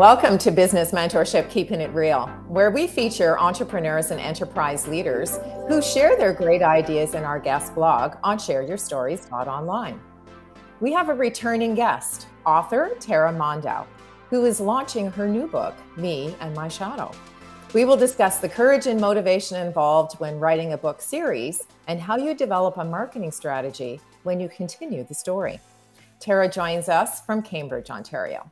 Welcome to Business Mentorship Keeping It Real, where we feature entrepreneurs and enterprise leaders who share their great ideas in our guest blog on shareyourstories.online. We have a returning guest, author Tara Mondow, who is launching her new book, Me and My Shadow. We will discuss the courage and motivation involved when writing a book series and how you develop a marketing strategy when you continue the story. Tara joins us from Cambridge, Ontario.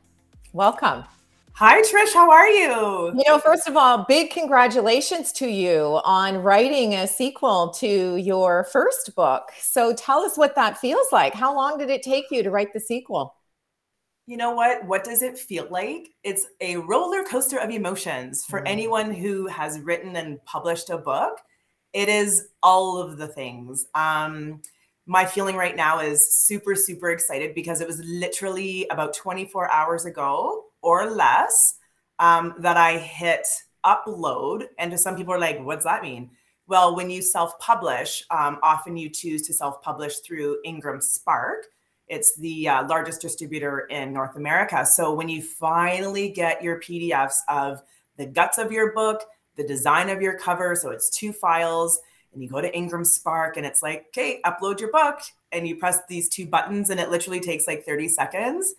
Welcome. Hi, Trish. How are you? You know, first of all, big congratulations to you on writing a sequel to your first book. So tell us what that feels like. How long did it take you to write the sequel? You know what? What does it feel like? It's a roller coaster of emotions for mm. anyone who has written and published a book. It is all of the things. Um, my feeling right now is super, super excited because it was literally about 24 hours ago or less um, that I hit upload. And to some people are like, what's that mean? Well, when you self publish, um, often you choose to self publish through Ingram Spark. It's the uh, largest distributor in North America. So when you finally get your PDFs of the guts of your book, the design of your cover, so it's two files, and you go to Ingram Spark and it's like, okay, upload your book. And you press these two buttons and it literally takes like 30 seconds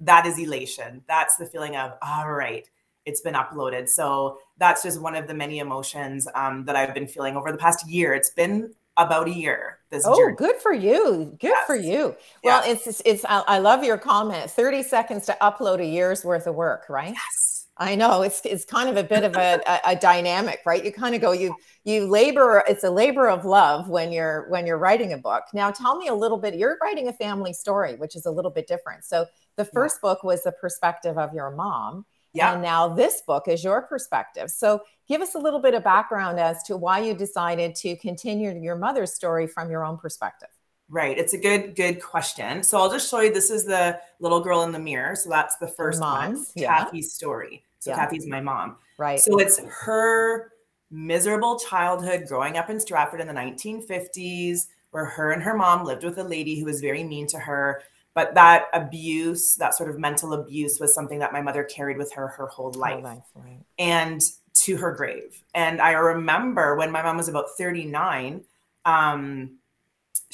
that is elation. That's the feeling of, all right, it's been uploaded. So that's just one of the many emotions um, that I've been feeling over the past year. It's been about a year. This oh, journey. good for you. Good yes. for you. Well, yes. it's it's. I love your comment. Thirty seconds to upload a year's worth of work, right? Yes. I know it's it's kind of a bit of a, a, a, dynamic, right? You kind of go you you labor. It's a labor of love when you're when you're writing a book. Now, tell me a little bit. You're writing a family story, which is a little bit different. So the first book was the perspective of your mom. Yeah. And now this book is your perspective. So give us a little bit of background as to why you decided to continue your mother's story from your own perspective. Right. It's a good, good question. So I'll just show you this is the little girl in the mirror. So that's the first one, yeah. Kathy's story. So yeah. Kathy's my mom. Right. So it's her miserable childhood growing up in Stratford in the 1950s, where her and her mom lived with a lady who was very mean to her but that abuse that sort of mental abuse was something that my mother carried with her her whole life, life right. and to her grave and i remember when my mom was about 39 um,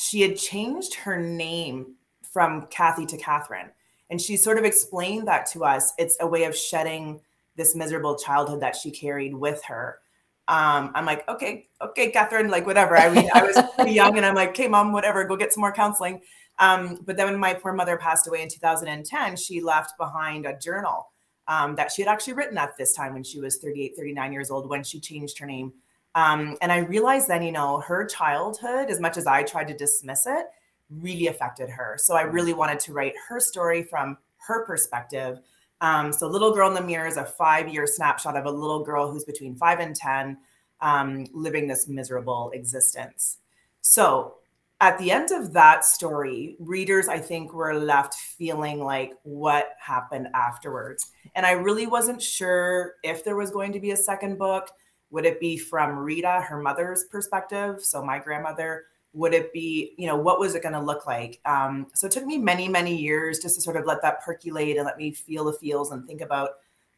she had changed her name from kathy to catherine and she sort of explained that to us it's a way of shedding this miserable childhood that she carried with her um, I'm like, okay, okay, Catherine, like whatever. I mean, I was pretty young and I'm like, okay, mom, whatever, go get some more counseling. Um, but then when my poor mother passed away in 2010, she left behind a journal um, that she had actually written at this time when she was 38, 39 years old when she changed her name. Um, and I realized then, you know, her childhood, as much as I tried to dismiss it, really affected her. So I really wanted to write her story from her perspective. Um, so Little Girl in the Mirror is a five year snapshot of a little girl who's between five and 10, um, living this miserable existence. So at the end of that story, readers, I think, were left feeling like what happened afterwards. And I really wasn't sure if there was going to be a second book. Would it be from Rita, her mother's perspective? So, my grandmother. Would it be, you know, what was it going to look like? Um, so, it took me many, many years just to sort of let that percolate and let me feel the feels and think about,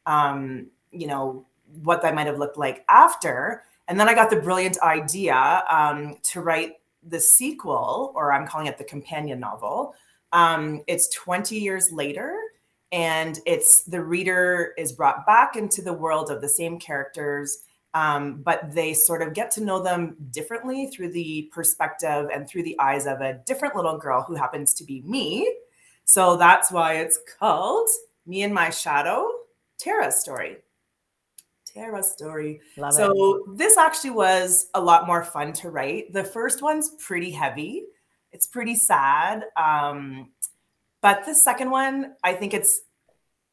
um, you know, what that might have looked like after. And then I got the brilliant idea um, to write the sequel, or I'm calling it the companion novel, um, it's 20 years later, and it's the reader is brought back into the world of the same characters, um, but they sort of get to know them differently through the perspective and through the eyes of a different little girl who happens to be me. So that's why it's called Me and My Shadow, Tara's story. Tara story. Love so it. this actually was a lot more fun to write. The first one's pretty heavy. It's pretty sad. Um, but the second one, I think it's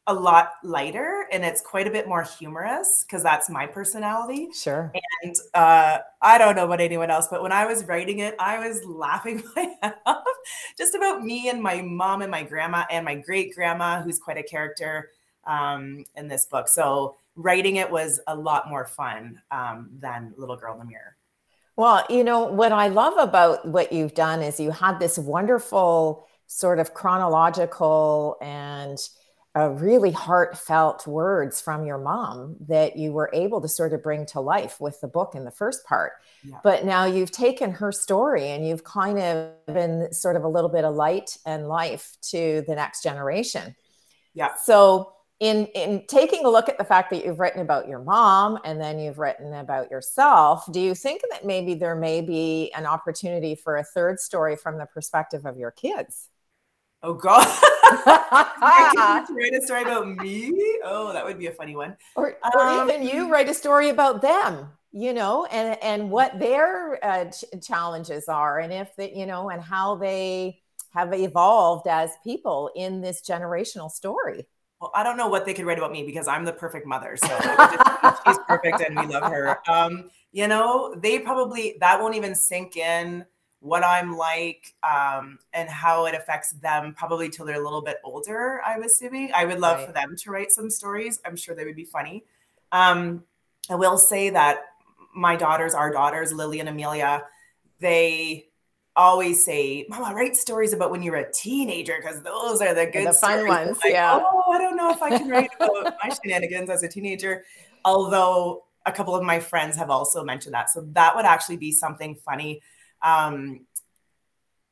a lot lighter and it's quite a bit more humorous because that's my personality. Sure. And uh, I don't know about anyone else, but when I was writing it, I was laughing my head off just about me and my mom and my grandma and my great grandma, who's quite a character um, in this book. So writing it was a lot more fun um, than Little Girl in the Mirror. Well, you know, what I love about what you've done is you had this wonderful sort of chronological and a really heartfelt words from your mom that you were able to sort of bring to life with the book in the first part. Yeah. But now you've taken her story and you've kind of been sort of a little bit of light and life to the next generation. Yeah. So in in taking a look at the fact that you've written about your mom and then you've written about yourself, do you think that maybe there may be an opportunity for a third story from the perspective of your kids? Oh God! I can write a story about me. Oh, that would be a funny one. Or, or um, even you write a story about them, you know, and and what their uh, ch- challenges are, and if that you know, and how they have evolved as people in this generational story. Well, I don't know what they could write about me because I'm the perfect mother. So she's perfect, and we love her. Um, you know, they probably that won't even sink in what I'm like um, and how it affects them probably till they're a little bit older, I'm assuming. I would love right. for them to write some stories. I'm sure they would be funny. Um, I will say that my daughters, our daughters, Lily and Amelia, they always say, Mama, write stories about when you were a teenager because those are the good the fun stories. ones. Like, yeah. Oh, I don't know if I can write about my shenanigans as a teenager. Although a couple of my friends have also mentioned that. So that would actually be something funny um,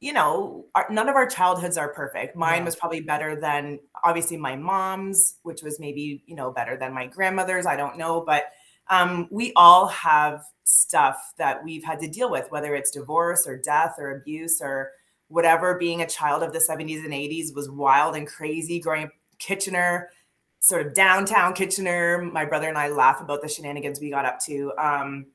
you know, our, none of our childhoods are perfect. Mine yeah. was probably better than obviously my mom's, which was maybe, you know, better than my grandmother's. I don't know. But um, we all have stuff that we've had to deal with, whether it's divorce or death or abuse or whatever. Being a child of the 70s and 80s was wild and crazy. Growing up Kitchener, sort of downtown Kitchener, my brother and I laugh about the shenanigans we got up to. Um,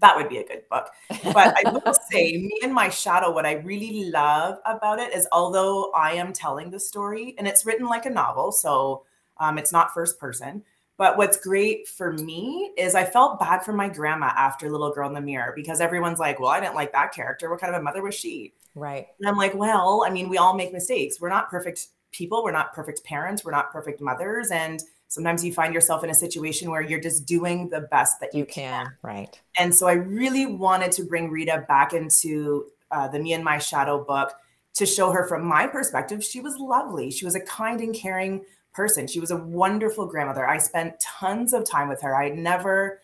that would be a good book. But I will say, Me and My Shadow, what I really love about it is although I am telling the story and it's written like a novel, so um, it's not first person. But what's great for me is I felt bad for my grandma after Little Girl in the Mirror because everyone's like, well, I didn't like that character. What kind of a mother was she? Right. And I'm like, well, I mean, we all make mistakes. We're not perfect people. We're not perfect parents. We're not perfect mothers. And sometimes you find yourself in a situation where you're just doing the best that you, you can. can. Right. And so I really wanted to bring Rita back into uh, the Me and My Shadow book to show her from my perspective. She was lovely. She was a kind and caring person. She was a wonderful grandmother. I spent tons of time with her. I never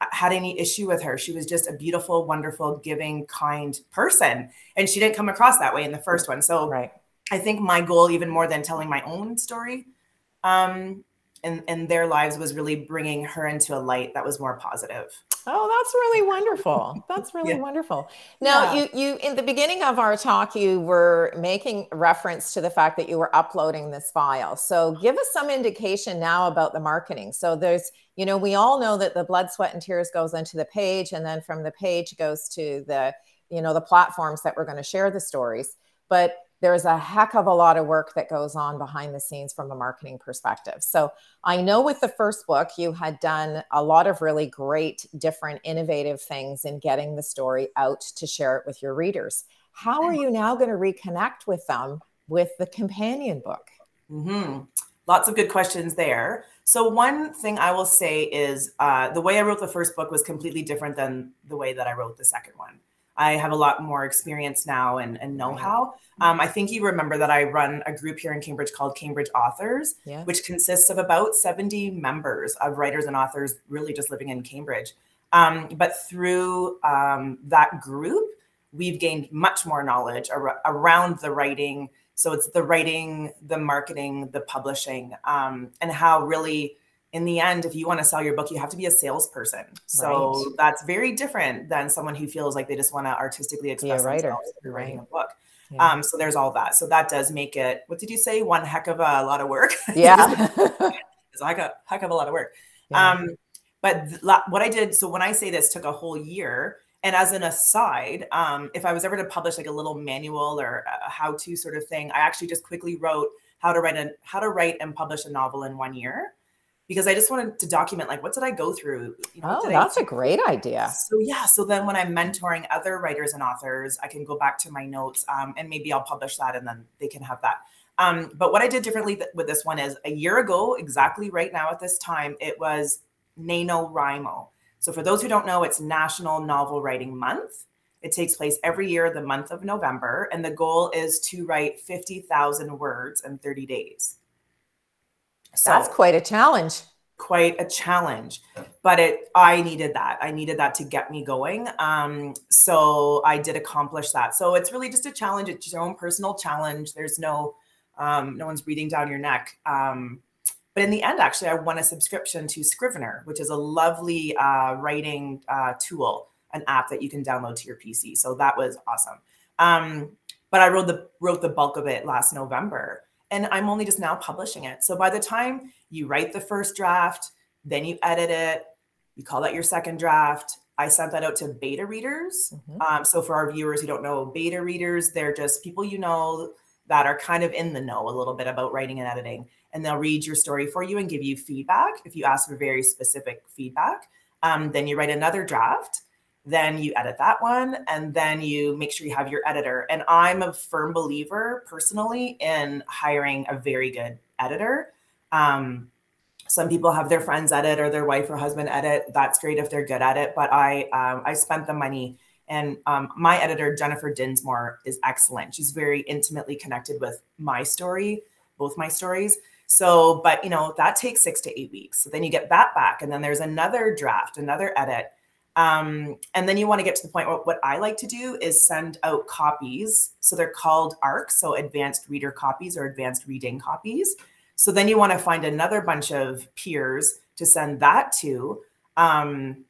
uh, had any issue with her. She was just a beautiful, wonderful, giving, kind person. And she didn't come across that way in the first one. So right. I think my goal, even more than telling my own story, um, in, in their lives was really bringing her into a light that was more positive. Oh, that's really wonderful. That's really yeah. wonderful. Now, yeah. you you in the beginning of our talk, you were making reference to the fact that you were uploading this file. So, give us some indication now about the marketing. So, there's, you know, we all know that the blood, sweat, and tears goes into the page, and then from the page goes to the, you know, the platforms that we're going to share the stories. But there's a heck of a lot of work that goes on behind the scenes from a marketing perspective. So I know with the first book, you had done a lot of really great, different, innovative things in getting the story out to share it with your readers. How are you now going to reconnect with them with the companion book? Mm-hmm. Lots of good questions there. So, one thing I will say is uh, the way I wrote the first book was completely different than the way that I wrote the second one. I have a lot more experience now and, and know how. Um, I think you remember that I run a group here in Cambridge called Cambridge Authors, yeah. which consists of about 70 members of writers and authors really just living in Cambridge. Um, but through um, that group, we've gained much more knowledge ar- around the writing. So it's the writing, the marketing, the publishing, um, and how really in the end, if you want to sell your book, you have to be a salesperson. So right. that's very different than someone who feels like they just want to artistically express themselves through right. writing a book. Yeah. Um, so there's all that. So that does make it. What did you say? One heck of a lot of work. Yeah, it's like a heck of a lot of work. Yeah. Um, but th- what I did. So when I say this took a whole year. And as an aside, um, if I was ever to publish like a little manual or a how-to sort of thing, I actually just quickly wrote how to write a how to write and publish a novel in one year because I just wanted to document like what did I go through. You know, oh, that's I- a great idea. So yeah, so then when I'm mentoring other writers and authors, I can go back to my notes um, and maybe I'll publish that and then they can have that. Um, but what I did differently th- with this one is a year ago, exactly right now at this time, it was NaNoWriMo. So for those who don't know, it's National Novel Writing Month. It takes place every year, the month of November, and the goal is to write 50,000 words in 30 days. So that's quite a challenge. Quite a challenge, but it I needed that. I needed that to get me going. Um, so I did accomplish that. So it's really just a challenge. It's your own personal challenge. There's no um, no one's breathing down your neck. Um, but in the end, actually, I won a subscription to Scrivener, which is a lovely uh, writing uh, tool, an app that you can download to your PC. So that was awesome. Um, but I wrote the wrote the bulk of it last November, and I'm only just now publishing it. So by the time you write the first draft, then you edit it, you call that your second draft. I sent that out to beta readers. Mm-hmm. Um, so for our viewers who don't know, beta readers, they're just people you know that are kind of in the know a little bit about writing and editing and they'll read your story for you and give you feedback if you ask for very specific feedback. Um, then you write another draft, then you edit that one, and then you make sure you have your editor. And I'm a firm believer personally in hiring a very good editor. Um, some people have their friends edit or their wife or husband edit. That's great if they're good at it. But I um, I spent the money, and um, my editor Jennifer Dinsmore is excellent. She's very intimately connected with my story, both my stories. So, but you know, that takes six to eight weeks. So then you get that back, and then there's another draft, another edit. Um, and then you want to get to the point where what I like to do is send out copies. So they're called ARCs, so advanced reader copies or advanced reading copies. So then you want to find another bunch of peers to send that to. Um,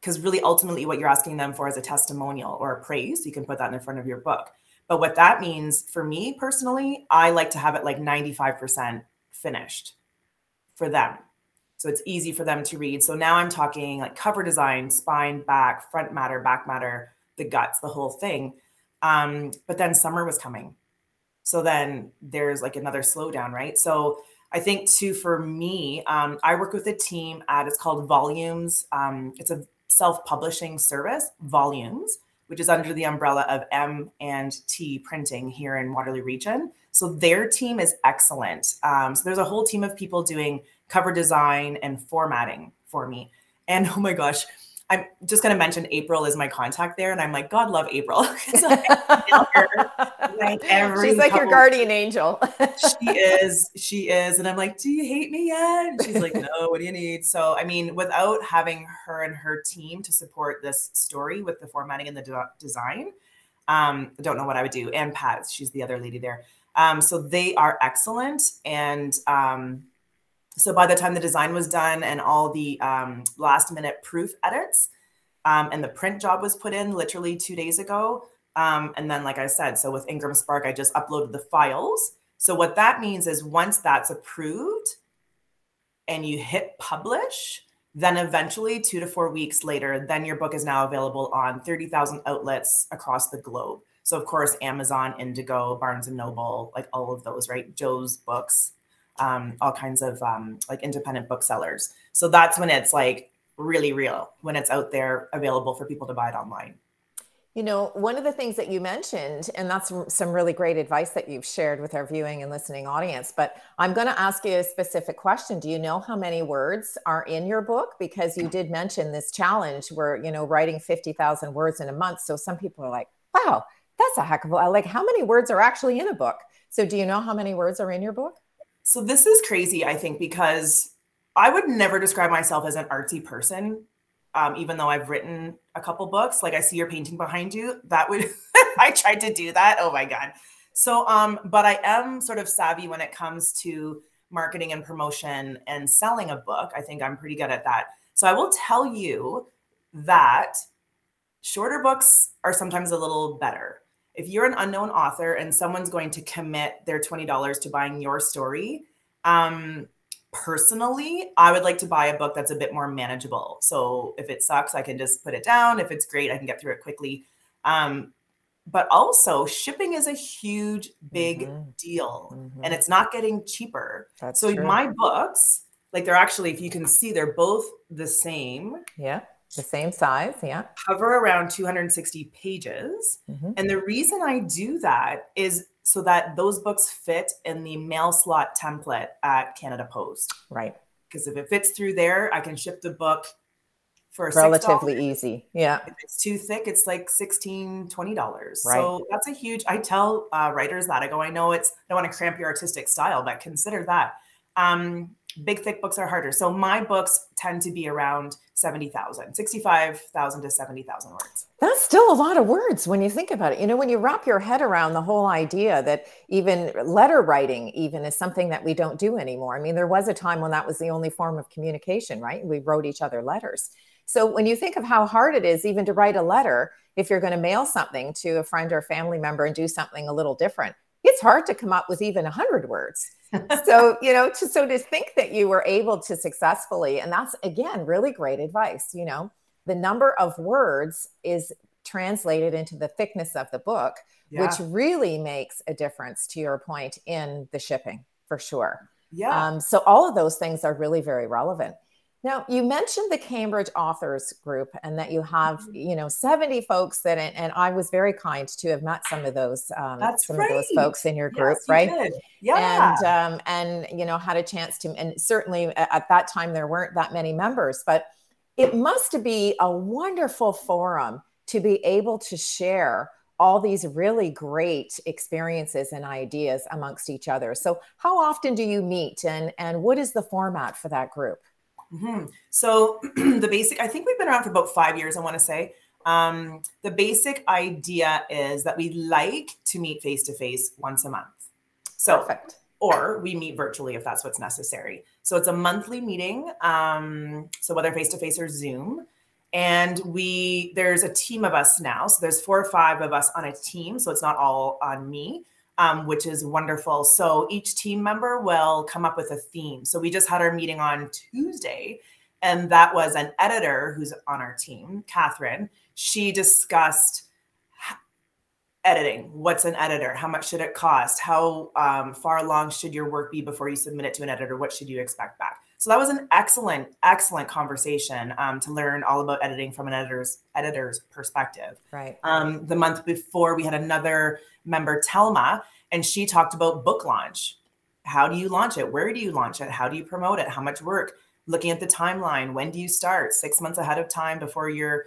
because really ultimately what you're asking them for is a testimonial or a praise. You can put that in the front of your book. But what that means for me personally, I like to have it like 95% finished for them. So it's easy for them to read. So now I'm talking like cover design, spine, back, front matter, back matter, the guts, the whole thing. Um, but then summer was coming. So then there's like another slowdown, right? So I think too for me, um, I work with a team at it's called Volumes. Um, it's a self-publishing service, Volumes, which is under the umbrella of M and T Printing here in Waterloo Region. So their team is excellent. Um, so there's a whole team of people doing cover design and formatting for me. And oh my gosh, I'm just going to mention April is my contact there. And I'm like, God love April. like, like She's like your guardian angel. she is. She is. And I'm like, do you hate me yet? And she's like, no, what do you need? So, I mean, without having her and her team to support this story with the formatting and the de- design, um, I don't know what I would do. And Pat, she's the other lady there. Um, so they are excellent. And um, so by the time the design was done and all the um, last minute proof edits um, and the print job was put in literally two days ago. Um, and then, like I said, so with Ingram Spark, I just uploaded the files. So what that means is once that's approved and you hit publish, then eventually two to four weeks later, then your book is now available on 30,000 outlets across the globe. So of course, Amazon, Indigo, Barnes and Noble, like all of those, right? Joe's books, um, all kinds of um, like independent booksellers. So that's when it's like really real, when it's out there available for people to buy it online. You know, one of the things that you mentioned, and that's some really great advice that you've shared with our viewing and listening audience, but I'm going to ask you a specific question. Do you know how many words are in your book? Because you did mention this challenge where, you know, writing 50,000 words in a month. So some people are like, wow, that's a heck of a like how many words are actually in a book so do you know how many words are in your book so this is crazy i think because i would never describe myself as an artsy person um, even though i've written a couple books like i see your painting behind you that would i tried to do that oh my god. So um but i am sort of savvy when it comes to marketing and promotion and selling a book i think i'm pretty good at that. So i will tell you that shorter books are sometimes a little better if you're an unknown author and someone's going to commit their $20 to buying your story, um, personally, I would like to buy a book that's a bit more manageable. So if it sucks, I can just put it down. If it's great, I can get through it quickly. Um, but also, shipping is a huge, big mm-hmm. deal, mm-hmm. and it's not getting cheaper. That's so true. my books, like they're actually, if you can see, they're both the same. Yeah. The same size, yeah. Cover around 260 pages. Mm-hmm. And the reason I do that is so that those books fit in the mail slot template at Canada Post. Right. Because if it fits through there, I can ship the book for relatively $6. easy. Yeah. If it's too thick, it's like 16 $20. Right. So that's a huge, I tell uh, writers that I go, I know it's, I don't want to cramp your artistic style, but consider that. Um, big thick books are harder. So my books tend to be around 70,000, 65,000 to 70,000 words. That's still a lot of words when you think about it. You know, when you wrap your head around the whole idea that even letter writing even is something that we don't do anymore. I mean, there was a time when that was the only form of communication, right? We wrote each other letters. So when you think of how hard it is even to write a letter, if you're going to mail something to a friend or family member and do something a little different, it's hard to come up with even 100 words. so, you know, to, so to think that you were able to successfully, and that's again really great advice, you know, the number of words is translated into the thickness of the book, yeah. which really makes a difference to your point in the shipping for sure. Yeah. Um, so all of those things are really very relevant. Now, you mentioned the Cambridge Authors Group and that you have, mm-hmm. you know, 70 folks that, and I was very kind to have met some of those, um, That's some right. of those folks in your group, yes, you right? Did. Yeah. And, um, and, you know, had a chance to, and certainly at that time there weren't that many members, but it must be a wonderful forum to be able to share all these really great experiences and ideas amongst each other. So how often do you meet and, and what is the format for that group? Mm-hmm. So the basic, I think we've been around for about five years. I want to say um, the basic idea is that we like to meet face to face once a month. So, Perfect. or we meet virtually if that's what's necessary. So it's a monthly meeting. Um, so whether face to face or Zoom, and we there's a team of us now. So there's four or five of us on a team. So it's not all on me um, which is wonderful. So each team member will come up with a theme. So we just had our meeting on Tuesday, and that was an editor who's on our team, Catherine. She discussed editing. What's an editor? How much should it cost? How um, far along should your work be before you submit it to an editor? What should you expect back? So that was an excellent, excellent conversation um, to learn all about editing from an editor's editor's perspective. Right. Um, the month before, we had another member, Telma, and she talked about book launch. How do you launch it? Where do you launch it? How do you promote it? How much work? Looking at the timeline. When do you start? Six months ahead of time before you're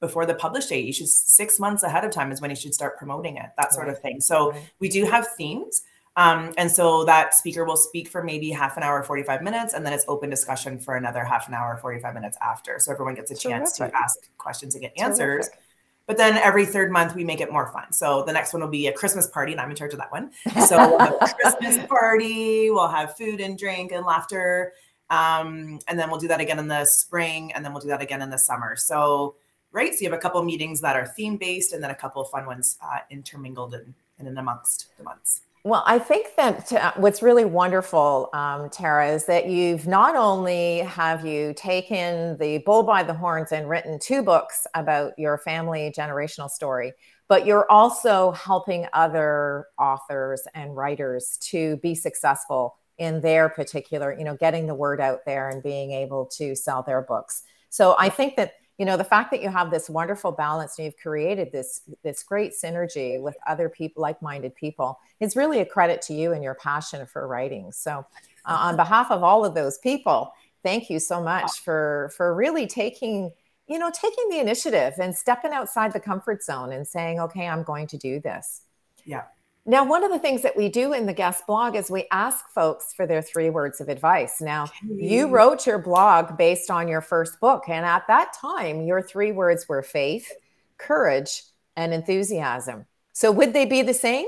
before the publish date. You should six months ahead of time is when you should start promoting it. That sort right. of thing. So right. we do have themes. Um, and so that speaker will speak for maybe half an hour, 45 minutes, and then it's open discussion for another half an hour, 45 minutes after. So everyone gets a chance Terrific. to ask questions and get answers. Terrific. But then every third month we make it more fun. So the next one will be a Christmas party, and I'm in charge of that one. So we'll have a Christmas party, we'll have food and drink and laughter. Um, and then we'll do that again in the spring, and then we'll do that again in the summer. So right, so you have a couple meetings that are theme based, and then a couple of fun ones uh, intermingled in, in and amongst the months. Well, I think that uh, what's really wonderful, um, Tara, is that you've not only have you taken the bull by the horns and written two books about your family generational story, but you're also helping other authors and writers to be successful in their particular, you know, getting the word out there and being able to sell their books. So I think that you know the fact that you have this wonderful balance and you've created this this great synergy with other people like-minded people is really a credit to you and your passion for writing. So uh, on behalf of all of those people thank you so much for for really taking you know taking the initiative and stepping outside the comfort zone and saying okay i'm going to do this. Yeah now, one of the things that we do in the guest blog is we ask folks for their three words of advice. Now, okay. you wrote your blog based on your first book, and at that time, your three words were faith, courage, and enthusiasm. So, would they be the same?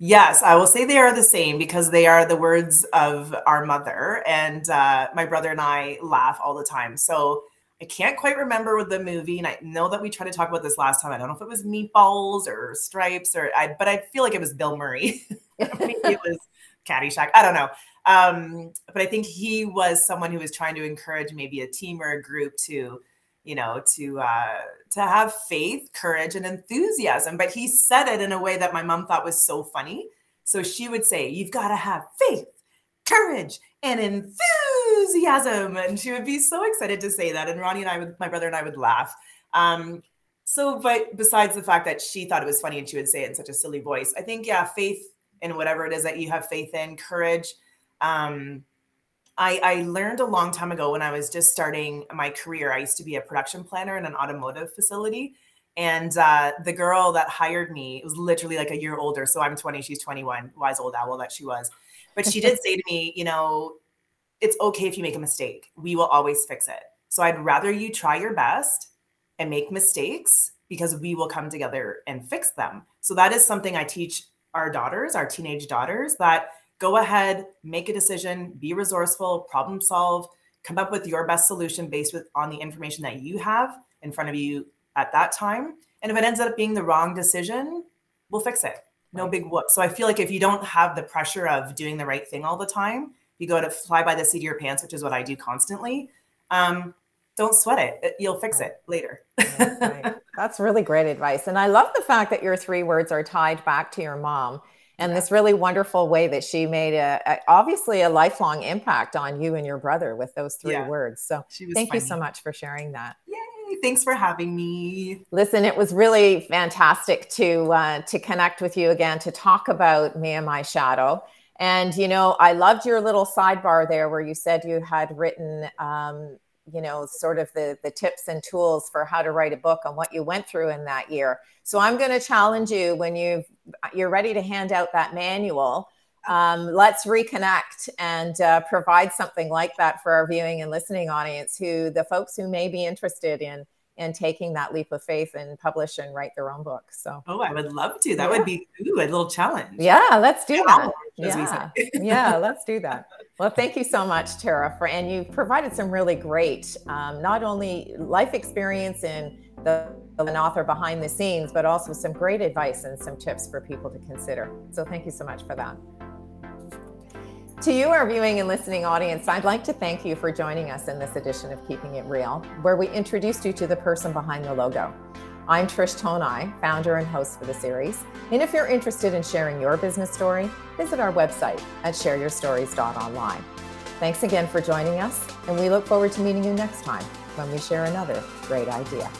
Yes, I will say they are the same because they are the words of our mother. And uh, my brother and I laugh all the time. So, I can't quite remember the movie, and I know that we tried to talk about this last time. I don't know if it was Meatballs or Stripes, or I, but I feel like it was Bill Murray. It was Caddyshack. I don't know. Um, but I think he was someone who was trying to encourage maybe a team or a group to, you know, to uh, to have faith, courage, and enthusiasm. But he said it in a way that my mom thought was so funny. So she would say, "You've got to have faith, courage, and enthusiasm. And she would be so excited to say that. And Ronnie and I would, my brother and I would laugh. Um, so, but besides the fact that she thought it was funny and she would say it in such a silly voice, I think, yeah, faith in whatever it is that you have faith in, courage. Um, I, I learned a long time ago when I was just starting my career. I used to be a production planner in an automotive facility. And uh, the girl that hired me was literally like a year older. So I'm 20, she's 21, wise old owl that she was But she did say to me, you know, it's okay if you make a mistake. We will always fix it. So I'd rather you try your best and make mistakes because we will come together and fix them. So that is something I teach our daughters, our teenage daughters, that go ahead, make a decision, be resourceful, problem solve, come up with your best solution based with on the information that you have in front of you at that time. And if it ends up being the wrong decision, we'll fix it. No big whoop. So I feel like if you don't have the pressure of doing the right thing all the time, you go to fly by the seat of your pants, which is what I do constantly. Um, don't sweat it. You'll fix it later. right. That's really great advice. And I love the fact that your three words are tied back to your mom and yeah. this really wonderful way that she made a, a, obviously a lifelong impact on you and your brother with those three yeah. words. So thank funny. you so much for sharing that. Yay! Thanks for having me. Listen, it was really fantastic to uh, to connect with you again to talk about me and my shadow. And you know, I loved your little sidebar there where you said you had written um, you know sort of the the tips and tools for how to write a book on what you went through in that year. So i'm going to challenge you when you you're ready to hand out that manual um, let's reconnect and uh, provide something like that for our viewing and listening audience who the folks who may be interested in and taking that leap of faith and publish and write their own book. So, oh, I would love to. That yeah. would be ooh, a little challenge. Yeah, let's do that. Yeah, yeah, let's do that. Well, thank you so much, Tara, for and you provided some really great, um, not only life experience in the an author behind the scenes, but also some great advice and some tips for people to consider. So, thank you so much for that. To you, our viewing and listening audience, I'd like to thank you for joining us in this edition of Keeping It Real, where we introduced you to the person behind the logo. I'm Trish Tonai, founder and host for the series. And if you're interested in sharing your business story, visit our website at shareyourstories.online. Thanks again for joining us, and we look forward to meeting you next time when we share another great idea.